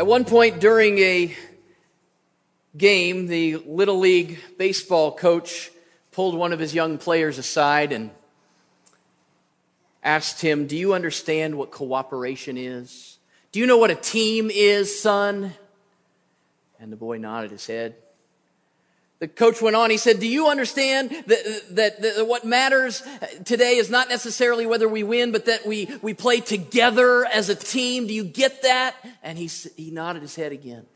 At one point during a game, the Little League baseball coach pulled one of his young players aside and asked him, Do you understand what cooperation is? Do you know what a team is, son? And the boy nodded his head. The coach went on, he said, Do you understand that, that, that, what matters today is not necessarily whether we win, but that we, we play together as a team? Do you get that? And he, he nodded his head again.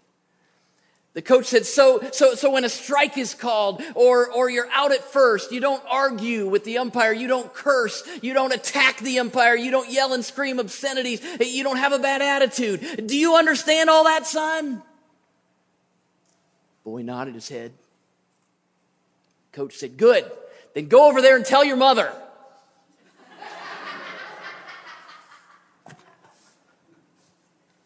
The coach said, so, so, so when a strike is called or, or you're out at first, you don't argue with the umpire. You don't curse. You don't attack the umpire. You don't yell and scream obscenities. You don't have a bad attitude. Do you understand all that, son? Boy nodded his head. Coach said, Good. Then go over there and tell your mother.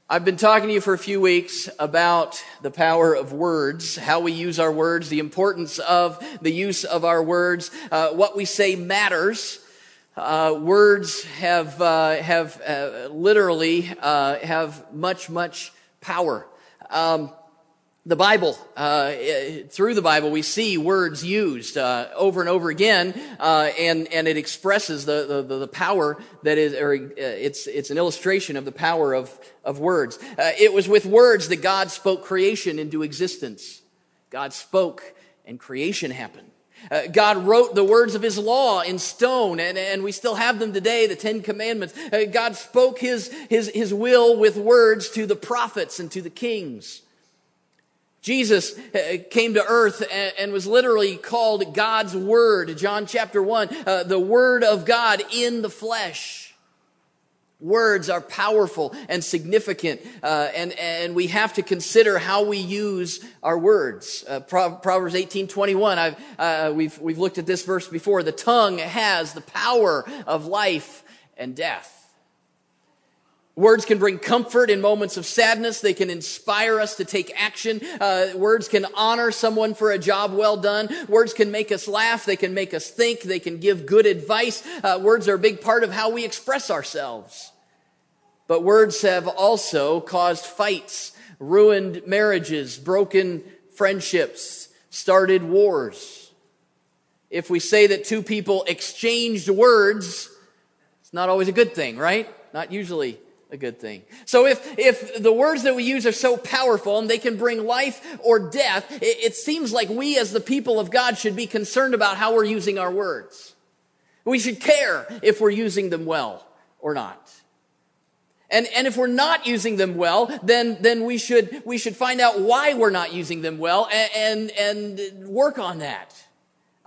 I've been talking to you for a few weeks about the power of words, how we use our words, the importance of the use of our words. Uh, what we say matters. Uh, words have uh, have uh, literally uh, have much much power. Um, the Bible, uh, through the Bible, we see words used uh, over and over again, uh, and and it expresses the, the, the power that is, or uh, it's it's an illustration of the power of of words. Uh, it was with words that God spoke creation into existence. God spoke, and creation happened. Uh, God wrote the words of his law in stone, and, and we still have them today, the Ten Commandments. Uh, God spoke his, his, his will with words to the prophets and to the kings. Jesus uh, came to earth and was literally called God's Word. John chapter 1, uh, the Word of God in the flesh. Words are powerful and significant, uh, and, and we have to consider how we use our words. Uh, Proverbs 18, 21, I've, uh, we've, we've looked at this verse before. The tongue has the power of life and death. Words can bring comfort in moments of sadness. They can inspire us to take action. Uh, words can honor someone for a job well done. Words can make us laugh. They can make us think. They can give good advice. Uh, words are a big part of how we express ourselves. But words have also caused fights, ruined marriages, broken friendships, started wars. If we say that two people exchanged words, it's not always a good thing, right? Not usually a good thing. So if, if the words that we use are so powerful and they can bring life or death, it, it, seems like we as the people of God should be concerned about how we're using our words. We should care if we're using them well or not. And, and if we're not using them well, then, then we should, we should find out why we're not using them well and, and, and work on that.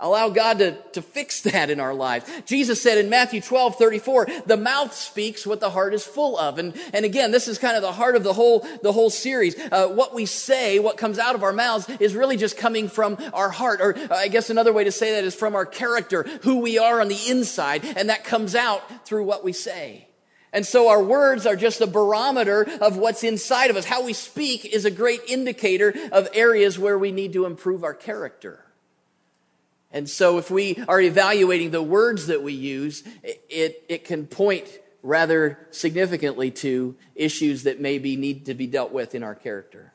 Allow God to, to fix that in our lives. Jesus said in Matthew 12, 34, the mouth speaks what the heart is full of. And, and again, this is kind of the heart of the whole, the whole series. Uh, what we say, what comes out of our mouths is really just coming from our heart. Or uh, I guess another way to say that is from our character, who we are on the inside. And that comes out through what we say. And so our words are just a barometer of what's inside of us. How we speak is a great indicator of areas where we need to improve our character. And so if we are evaluating the words that we use, it, it can point rather significantly to issues that maybe need to be dealt with in our character.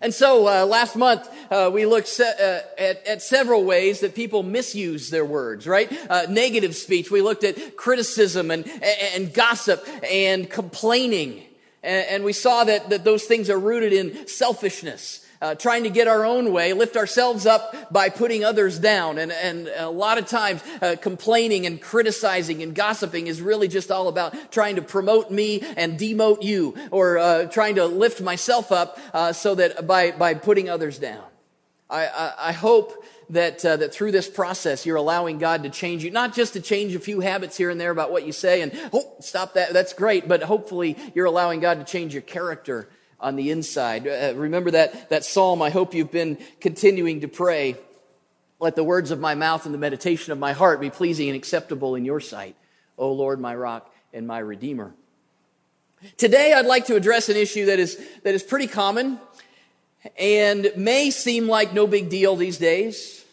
And so uh, last month uh, we looked se- uh, at, at, several ways that people misuse their words, right? Uh, negative speech. We looked at criticism and, and gossip and complaining. And, and we saw that, that those things are rooted in selfishness uh, trying to get our own way, lift ourselves up by putting others down. And, and a lot of times, uh, complaining and criticizing and gossiping is really just all about trying to promote me and demote you, or uh, trying to lift myself up uh, so that by, by putting others down. I, I, I hope that, uh, that through this process you're allowing God to change you, not just to change a few habits here and there about what you say and, oh, stop that, that's great, but hopefully you're allowing God to change your character on the inside. Uh, remember that, that psalm. I hope you've been continuing to pray. Let the words of my mouth and the meditation of my heart be pleasing and acceptable in your sight, O Lord, my rock and my redeemer. Today, I'd like to address an issue that is, that is pretty common and may seem like no big deal these days.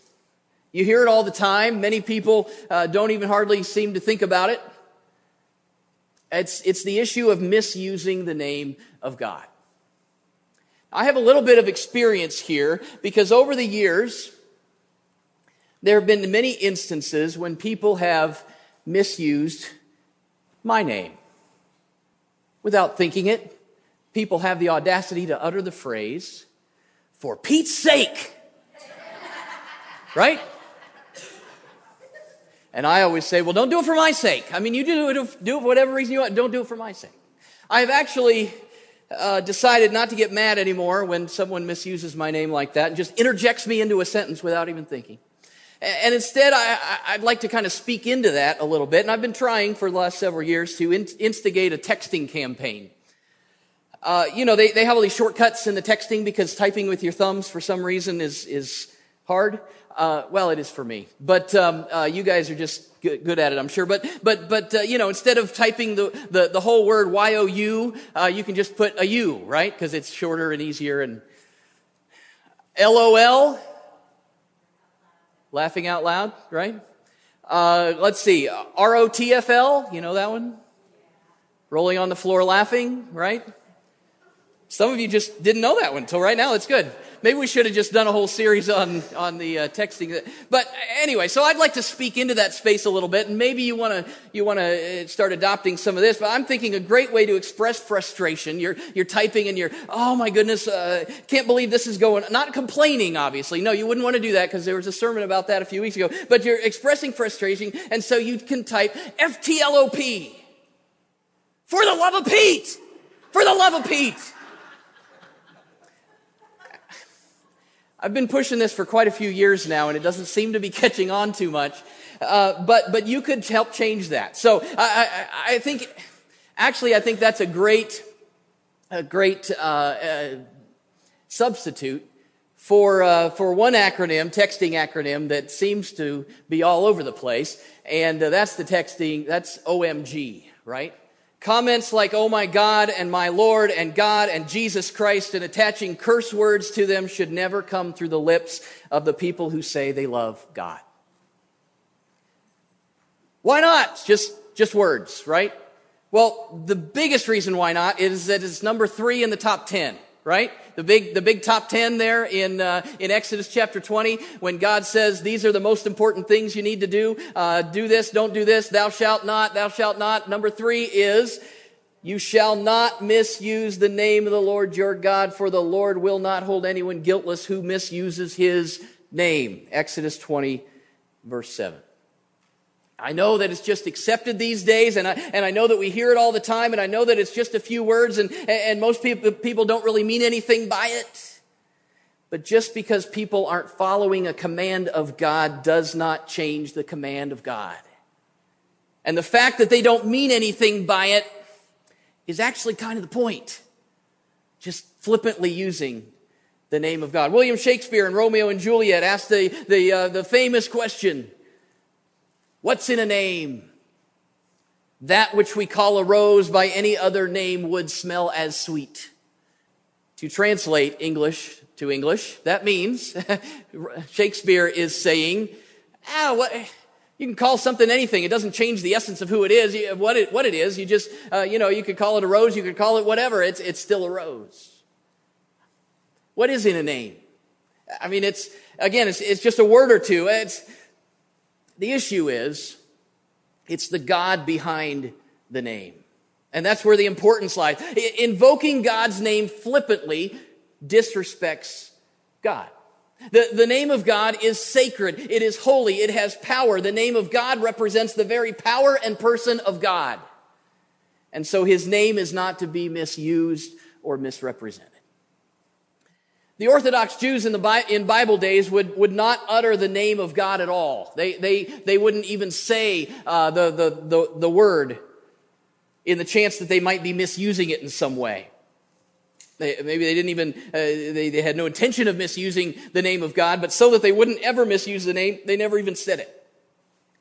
You hear it all the time. Many people uh, don't even hardly seem to think about it. It's, it's the issue of misusing the name of God. I have a little bit of experience here because over the years, there have been many instances when people have misused my name. Without thinking it, people have the audacity to utter the phrase, for Pete's sake. right? And I always say, well, don't do it for my sake. I mean, you do it, do it for whatever reason you want. Don't do it for my sake. I have actually uh, decided not to get mad anymore when someone misuses my name like that and just interjects me into a sentence without even thinking. And instead, I, would like to kind of speak into that a little bit. And I've been trying for the last several years to instigate a texting campaign. Uh, you know, they, they have all these shortcuts in the texting because typing with your thumbs for some reason is, is hard. Uh, well, it is for me, but um, uh, you guys are just good, good, at it, I'm sure. But but but uh, you know, instead of typing the the, the whole word Y O U, uh, you can just put a U, right? Because it's shorter and easier. And L O L, laughing out loud, right? Uh, let's see, R O T F L, you know that one? Rolling on the floor laughing, right? Some of you just didn't know that one until right now. It's good. Maybe we should have just done a whole series on, on the uh, texting. But anyway, so I'd like to speak into that space a little bit, and maybe you want to you want to uh, start adopting some of this. But I'm thinking a great way to express frustration. You're you're typing and you're oh my goodness, uh, can't believe this is going. Not complaining, obviously. No, you wouldn't want to do that because there was a sermon about that a few weeks ago. But you're expressing frustration, and so you can type FTLOP for the love of Pete. For the love of Pete. I've been pushing this for quite a few years now, and it doesn't seem to be catching on too much. Uh, but but you could help change that. So I, I, I think, actually, I think that's a great a great uh, uh, substitute for uh, for one acronym, texting acronym that seems to be all over the place, and uh, that's the texting. That's OMG, right? Comments like, oh my God and my Lord and God and Jesus Christ and attaching curse words to them should never come through the lips of the people who say they love God. Why not? just, just words, right? Well, the biggest reason why not is that it's number three in the top 10 right? The big, the big top 10 there in, uh, in Exodus chapter 20, when God says, these are the most important things you need to do. Uh, do this, don't do this, thou shalt not, thou shalt not. Number three is, you shall not misuse the name of the Lord your God, for the Lord will not hold anyone guiltless who misuses his name. Exodus 20, verse 7. I know that it's just accepted these days, and I, and I know that we hear it all the time, and I know that it's just a few words, and, and most people, people don't really mean anything by it. But just because people aren't following a command of God does not change the command of God. And the fact that they don't mean anything by it is actually kind of the point. Just flippantly using the name of God. William Shakespeare in Romeo and Juliet asked the, the, uh, the famous question What's in a name? That which we call a rose by any other name would smell as sweet. To translate English to English, that means Shakespeare is saying, ah, what, you can call something anything. It doesn't change the essence of who it is, what it, what it is. You just, uh, you know, you could call it a rose, you could call it whatever. It's, it's still a rose. What is in a name? I mean, it's, again, it's, it's just a word or two. It's, the issue is, it's the God behind the name. And that's where the importance lies. Invoking God's name flippantly disrespects God. The, the name of God is sacred. It is holy. It has power. The name of God represents the very power and person of God. And so his name is not to be misused or misrepresented. The Orthodox Jews in, the, in Bible days would, would not utter the name of God at all. They, they, they wouldn't even say uh, the, the, the, the word in the chance that they might be misusing it in some way. They, maybe they didn't even, uh, they, they had no intention of misusing the name of God, but so that they wouldn't ever misuse the name, they never even said it.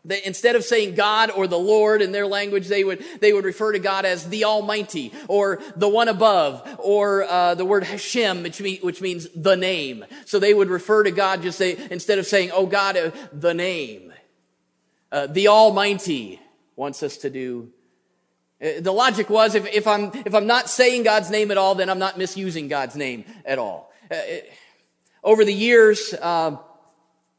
They, instead of saying God or the Lord in their language, they would, they would refer to God as the Almighty or the one above or uh, the word Hashem, which, mean, which means the name. So they would refer to God just say, instead of saying, oh God, uh, the name. Uh, the Almighty wants us to do Uh, the logic was if, if, I'm, if I'm not saying God's name at all, then I'm not misusing God's name at all. Uh, it, over the years, uh,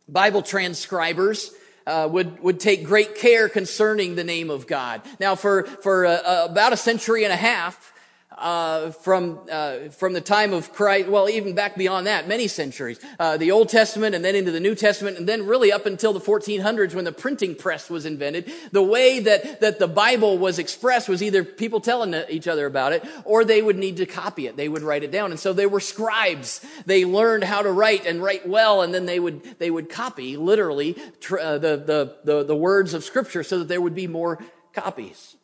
Bible transcribers uh, would, would take great care concerning the name of God. Now, for, for uh, uh, about a century and a half, uh, from uh, from the time of Christ, well, even back beyond that, many centuries, uh, the Old Testament, and then into the New Testament, and then really up until the 1400s when the printing press was invented. The way that that the Bible was expressed was either people telling each other about it, or they would need to copy it. They would write it down, and so they were scribes. They learned how to write and write well, and then they would they would copy literally tr- uh, the, the the the words of Scripture so that there would be more copies.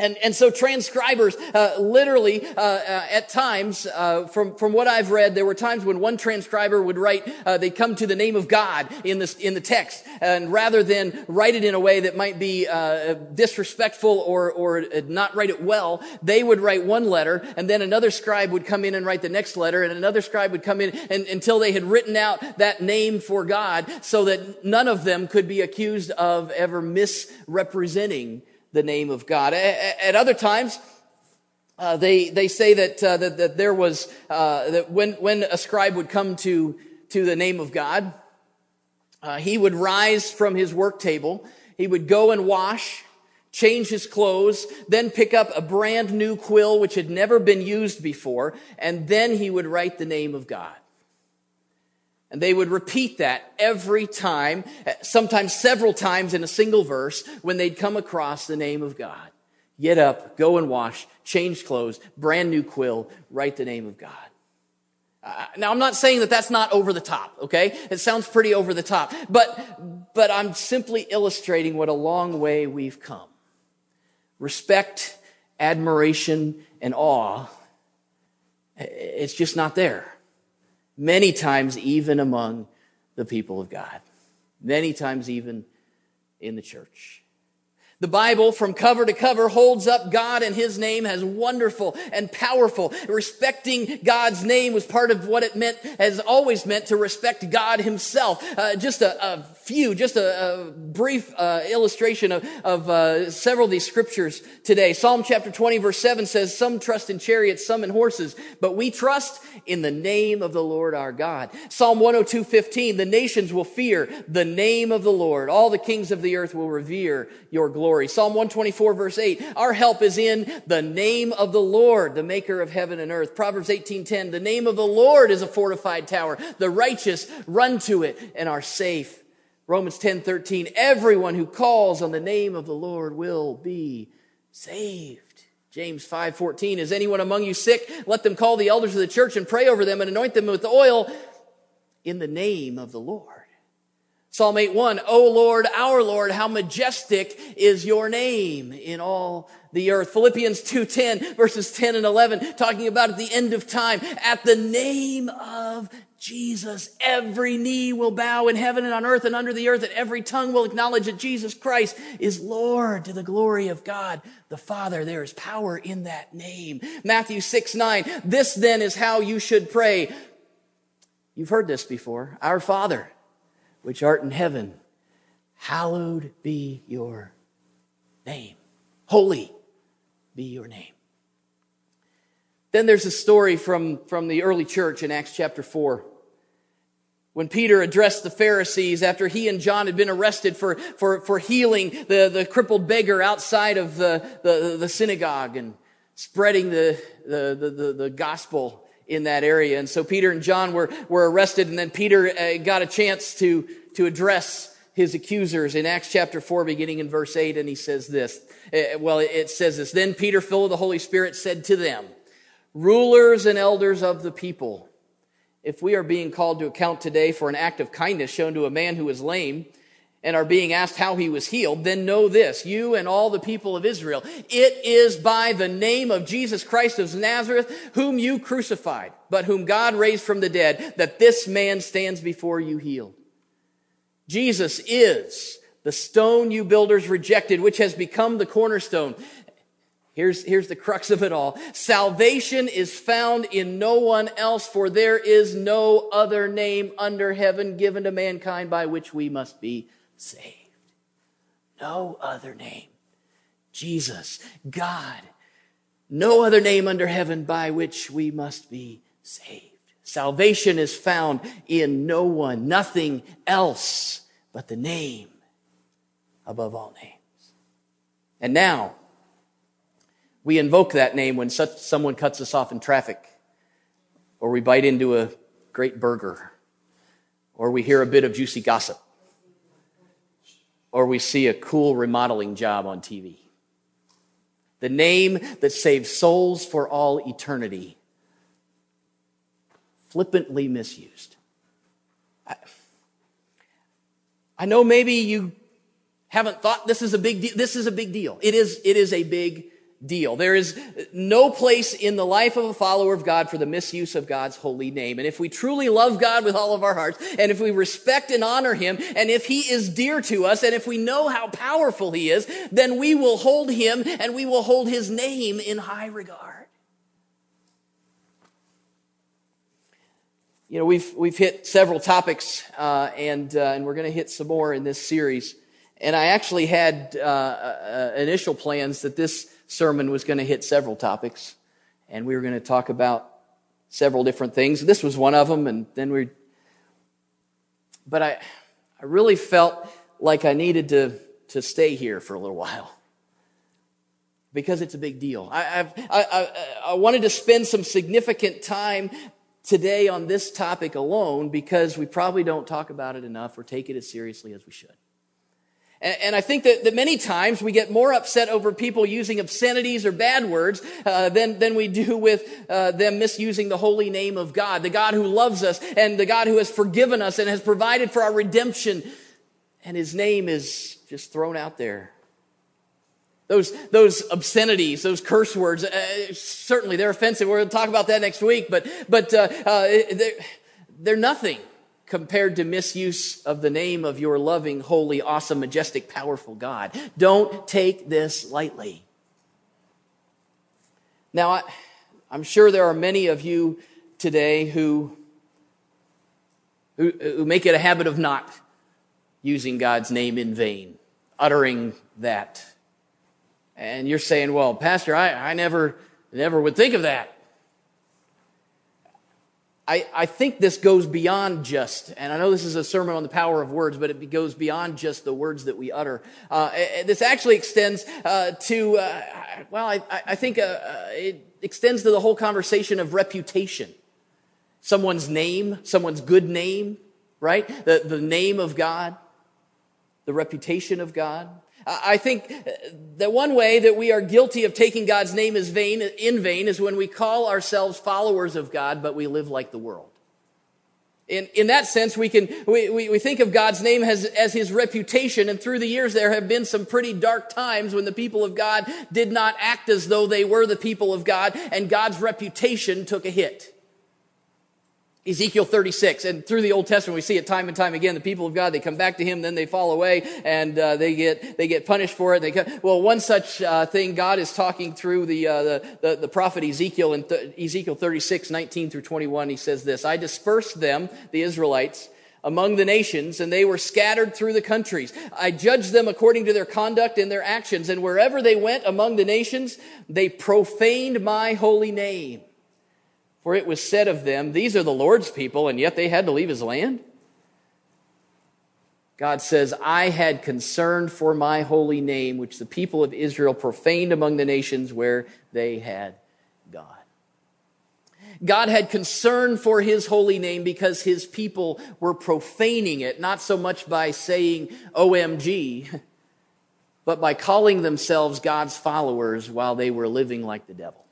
And, and so transcribers, uh, literally, uh, uh, at times, uh, from, from what I've read, there were times when one transcriber would write, uh, they'd come to the name of God in, this, in the text. And rather than write it in a way that might be uh, disrespectful or, or not write it well, they would write one letter, and then another scribe would come in and write the next letter, and another scribe would come in and, until they had written out that name for God so that none of them could be accused of ever misrepresenting the name of God. At other times, uh, they, they say that, uh, that, that, there was, uh, that when, when a scribe would come to, to the name of God, uh, he would rise from his work table, he would go and wash, change his clothes, then pick up a brand new quill which had never been used before, and then he would write the name of God. And they would repeat that every time, sometimes several times in a single verse when they'd come across the name of God. Get up, go and wash, change clothes, brand new quill, write the name of God. Uh, now, I'm not saying that that's not over the top, okay? It sounds pretty over the top, but, but I'm simply illustrating what a long way we've come. Respect, admiration, and awe, it's just not there many times even among the people of God, many times even in the church. The Bible from cover to cover holds up God and His name as wonderful and powerful. Respecting God's name was part of what it meant, has always meant to respect God Himself. Uh, just a, a, few, just a, a brief uh, illustration of, of uh, several of these scriptures today. Psalm chapter 20 verse 7 says, some trust in chariots, some in horses, but we trust in the name of the Lord our God. Psalm 102 15, the nations will fear the name of the Lord. All the kings of the earth will revere your glory glory. Psalm 124 verse 8, our help is in the name of the Lord, the maker of heaven and earth. Proverbs 18:10, the name of the Lord is a fortified tower. The righteous run to it and are safe. Romans 10:13, everyone who calls on the name of the Lord will be saved. James 5:14, is anyone among you sick? Let them call the elders of the church and pray over them and anoint them with oil in the name of the Lord. Psalm 8:1, O Lord, our Lord, how majestic is your name in all the earth. Philippians 2:10 verses 10 and 11 talking about at the end of time at the name of Jesus every knee will bow in heaven and on earth and under the earth and every tongue will acknowledge that Jesus Christ is Lord to the glory of God the Father. There is power in that name. Matthew 6 9. This then is how you should pray. You've heard this before. Our Father which art in heaven, hallowed be your name. Holy be your name. Then there's a story from, from the early church in Acts chapter 4. When Peter addressed the Pharisees after he and John had been arrested for, for, for healing the, the crippled beggar outside of the, the, the synagogue and spreading the, the, the, the gospel in that area. And so Peter and John were, were arrested and then Peter uh, got a chance to, to address his accusers in Acts chapter 4, beginning in verse 8, and he says this. Uh, well, it says this. Then Peter, filled of the Holy Spirit, said to them, Rulers and elders of the people, if we are being called to account today for an act of kindness shown to a man who is lame, and are being asked how he was healed, then know this, you and all the people of Israel. It is by the name of Jesus Christ of Nazareth, whom you crucified, but whom God raised from the dead, that this man stands before you healed. Jesus is the stone you builders rejected, which has become the cornerstone. Here's, here's the crux of it all. Salvation is found in no one else, for there is no other name under heaven given to mankind by which we must be saved. No other name. Jesus, God. No other name under heaven by which we must be saved. Salvation is found in no one, nothing else but the name above all names. And now, we invoke that name when such, someone cuts us off in traffic, or we bite into a great burger, or we hear a bit of juicy gossip, or we see a cool remodeling job on TV. The name that saves souls for all eternity, flippantly misused. I, I know maybe you haven't thought this is a big deal. This is a big deal. It is, it is a big deal. There is no place in the life of a follower of God for the misuse of God's holy name. And if we truly love God with all of our hearts, and if we respect and honor Him, and if He is dear to us, and if we know how powerful He is, then we will hold Him and we will hold His name in high regard. You know, we've, we've hit several topics, uh, and, uh, and we're going to hit some more in this series. And I actually had uh, uh initial plans that this sermon was going to hit several topics, and we were going to talk about several different things. This was one of them, and then we. But I, I really felt like I needed to to stay here for a little while because it's a big deal. I, I, I, I wanted to spend some significant time today on this topic alone because we probably don't talk about it enough or take it as seriously as we should. And, I think that, that, many times we get more upset over people using obscenities or bad words uh, than, than we do with uh, them misusing the holy name of God, the God who loves us and the God who has forgiven us and has provided for our redemption. And his name is just thrown out there. Those, those obscenities, those curse words, uh, certainly they're offensive. To talk about that next week, but, but uh, uh, they're, they're nothing compared to misuse of the name of your loving, holy, awesome, majestic, powerful God. Don't take this lightly. Now, I, am sure there are many of you today who, who, who make it a habit of not using God's name in vain, uttering that. And you're saying, well, Pastor, I, I never, never would think of that. I, I think this goes beyond just, and I know this is a sermon on the power of words, but it goes beyond just the words that we utter. Uh, this actually extends uh, to, uh, well, I, I think uh, uh, it extends to the whole conversation of reputation. Someone's name, someone's good name, right? The, the name of God, the reputation of God. I think that one way that we are guilty of taking God's name as vain, in vain is when we call ourselves followers of God, but we live like the world. In, in that sense, we can, we, we, we think of God's name as, as his reputation. And through the years, there have been some pretty dark times when the people of God did not act as though they were the people of God and God's reputation took a hit. Ezekiel 36. And through the Old Testament, we see it time and time again. The people of God, they come back to Him, then they fall away, and uh, they get they get punished for it. They come, well, one such uh, thing, God is talking through the, uh, the, the, the prophet Ezekiel in th- Ezekiel 36, 19 through 21. He says this: I dispersed them, the Israelites, among the nations, and they were scattered through the countries. I judged them according to their conduct and their actions, and wherever they went among the nations, they profaned my holy name. For it was said of them, These are the Lord's people, and yet they had to leave his land? God says, I had concern for my holy name, which the people of Israel profaned among the nations where they had God. God had concern for his holy name because his people were profaning it, not so much by saying OMG, but by calling themselves God's followers while they were living like the devil.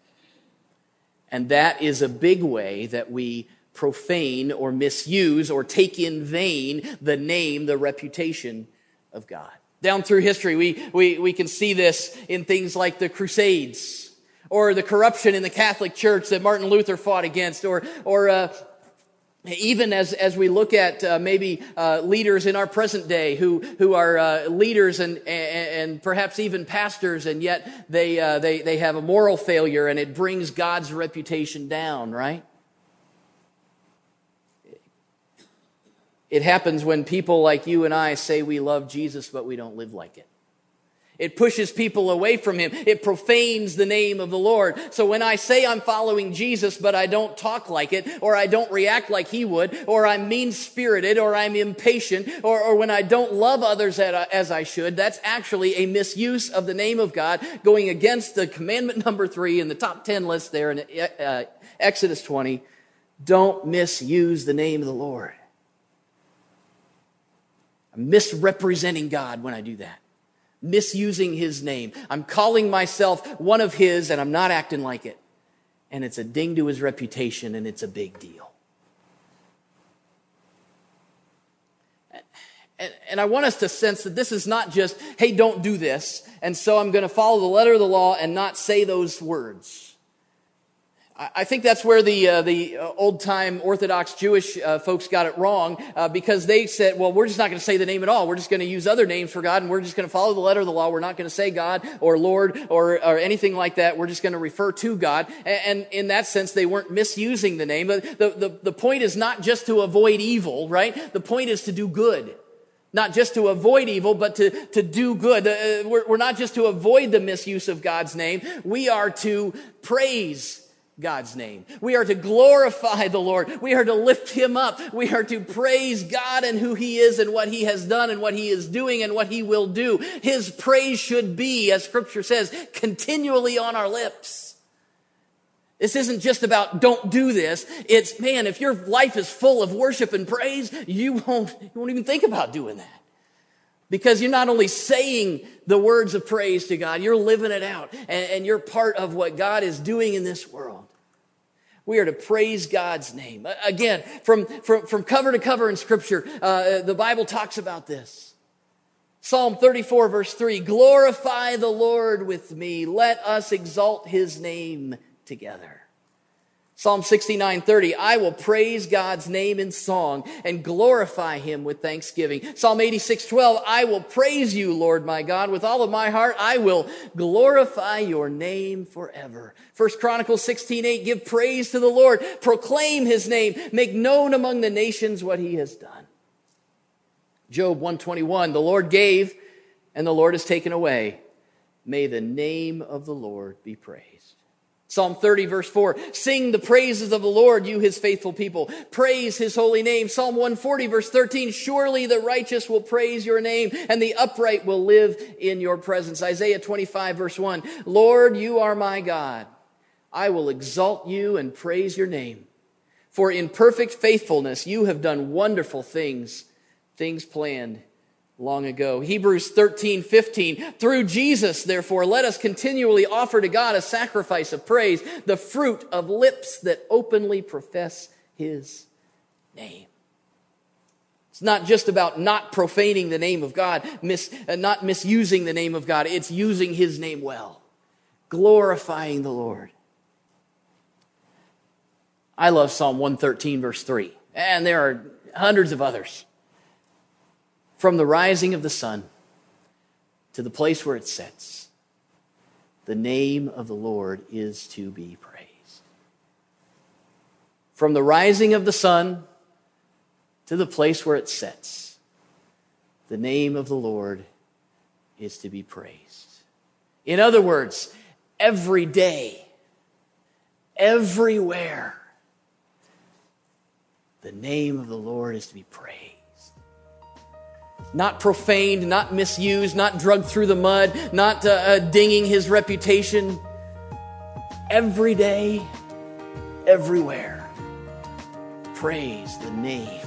And that is a big way that we profane or misuse or take in vain the name, the reputation of God. Down through history, we, we, we can see this in things like the Crusades or the corruption in the Catholic Church that Martin Luther fought against or, or uh, even as, as we look at uh, maybe uh, leaders in our present day who, who are uh, leaders and, and, and, perhaps even pastors, and yet they, uh, they, they have a moral failure and it brings God's reputation down, right? It happens when people like you and I say we love Jesus, but we don't live like it. It pushes people away from him. It profanes the name of the Lord. So when I say I'm following Jesus, but I don't talk like it, or I don't react like he would, or I'm mean spirited, or I'm impatient, or, or when I don't love others as I should, that's actually a misuse of the name of God, going against the commandment number three in the top 10 list there in uh, Exodus 20. Don't misuse the name of the Lord. I'm misrepresenting God when I do that misusing his name. I'm calling myself one of his and I'm not acting like it. And it's a ding to his reputation and it's a big deal. And, I want us to sense that this is not just, hey, don't do this. And so I'm going to follow the letter of the law and not say those words. I think that's where the uh, the uh, old time Orthodox Jewish uh, folks got it wrong uh, because they said, "Well, we're just not going to say the name at all. We're just going to use other names for God, and we're just going to follow the letter of the law. We're not going to say God or Lord or or anything like that. We're just going to refer to God." And, and, in that sense, they weren't misusing the name. The, the the point is not just to avoid evil, right? The point is to do good not just to avoid evil, but to, to do good. Uh, we're, we're not just to avoid the misuse of God's name. We are to praise God's name. We are to glorify the Lord. We are to lift him up. We are to praise God and who he is and what he has done and what he is doing and what he will do. His praise should be, as scripture says, continually on our lips. This isn't just about don't do this. It's, man, if your life is full of worship and praise, you won't, you won't even think about doing that. Because you're not only saying the words of praise to God, you're living it out and, and, you're part of what God is doing in this world. We are to praise God's name. Again, from, from, from cover to cover in scripture, uh, the Bible talks about this. Psalm 34 verse 3, glorify the Lord with me. Let us exalt his name together. Psalm 69, 30, I will praise God's name in song and glorify him with thanksgiving. Psalm 86, 12, I will praise you, Lord my God, with all of my heart. I will glorify your name forever. First Chronicles 16, 8, give praise to the Lord, proclaim his name, make known among the nations what he has done. Job 121, the Lord gave and the Lord has taken away. May the name of the Lord be praised. Psalm 30 verse 4, sing the praises of the Lord, you his faithful people. Praise his holy name. Psalm 140 verse 13, surely the righteous will praise your name and the upright will live in your presence. Isaiah 25 verse 1, Lord, you are my God. I will exalt you and praise your name. For in perfect faithfulness you have done wonderful things, things planned long ago. Hebrews 13, 15. Through Jesus, therefore, let us continually offer to God a sacrifice of praise, the fruit of lips that openly profess his name. It's not just about not profaning the name of God, mis, uh, not misusing the name of God. It's using his name well, glorifying the Lord. I love Psalm 113, verse 3. And there are hundreds of others from the rising of the sun to the place where it sets, the name of the Lord is to be praised. From the rising of the sun to the place where it sets, the name of the Lord is to be praised. In other words, every day, everywhere, the name of the Lord is to be praised not profaned, not misused, not drugged through the mud, not uh, uh, dinging his reputation. Every day, everywhere, praise the name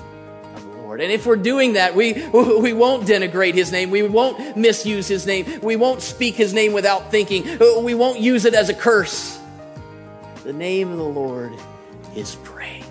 of the Lord. And if we're doing that, we, we won't denigrate his name. We won't misuse his name. We won't speak his name without thinking. We won't use it as a curse. The name of the Lord is praise.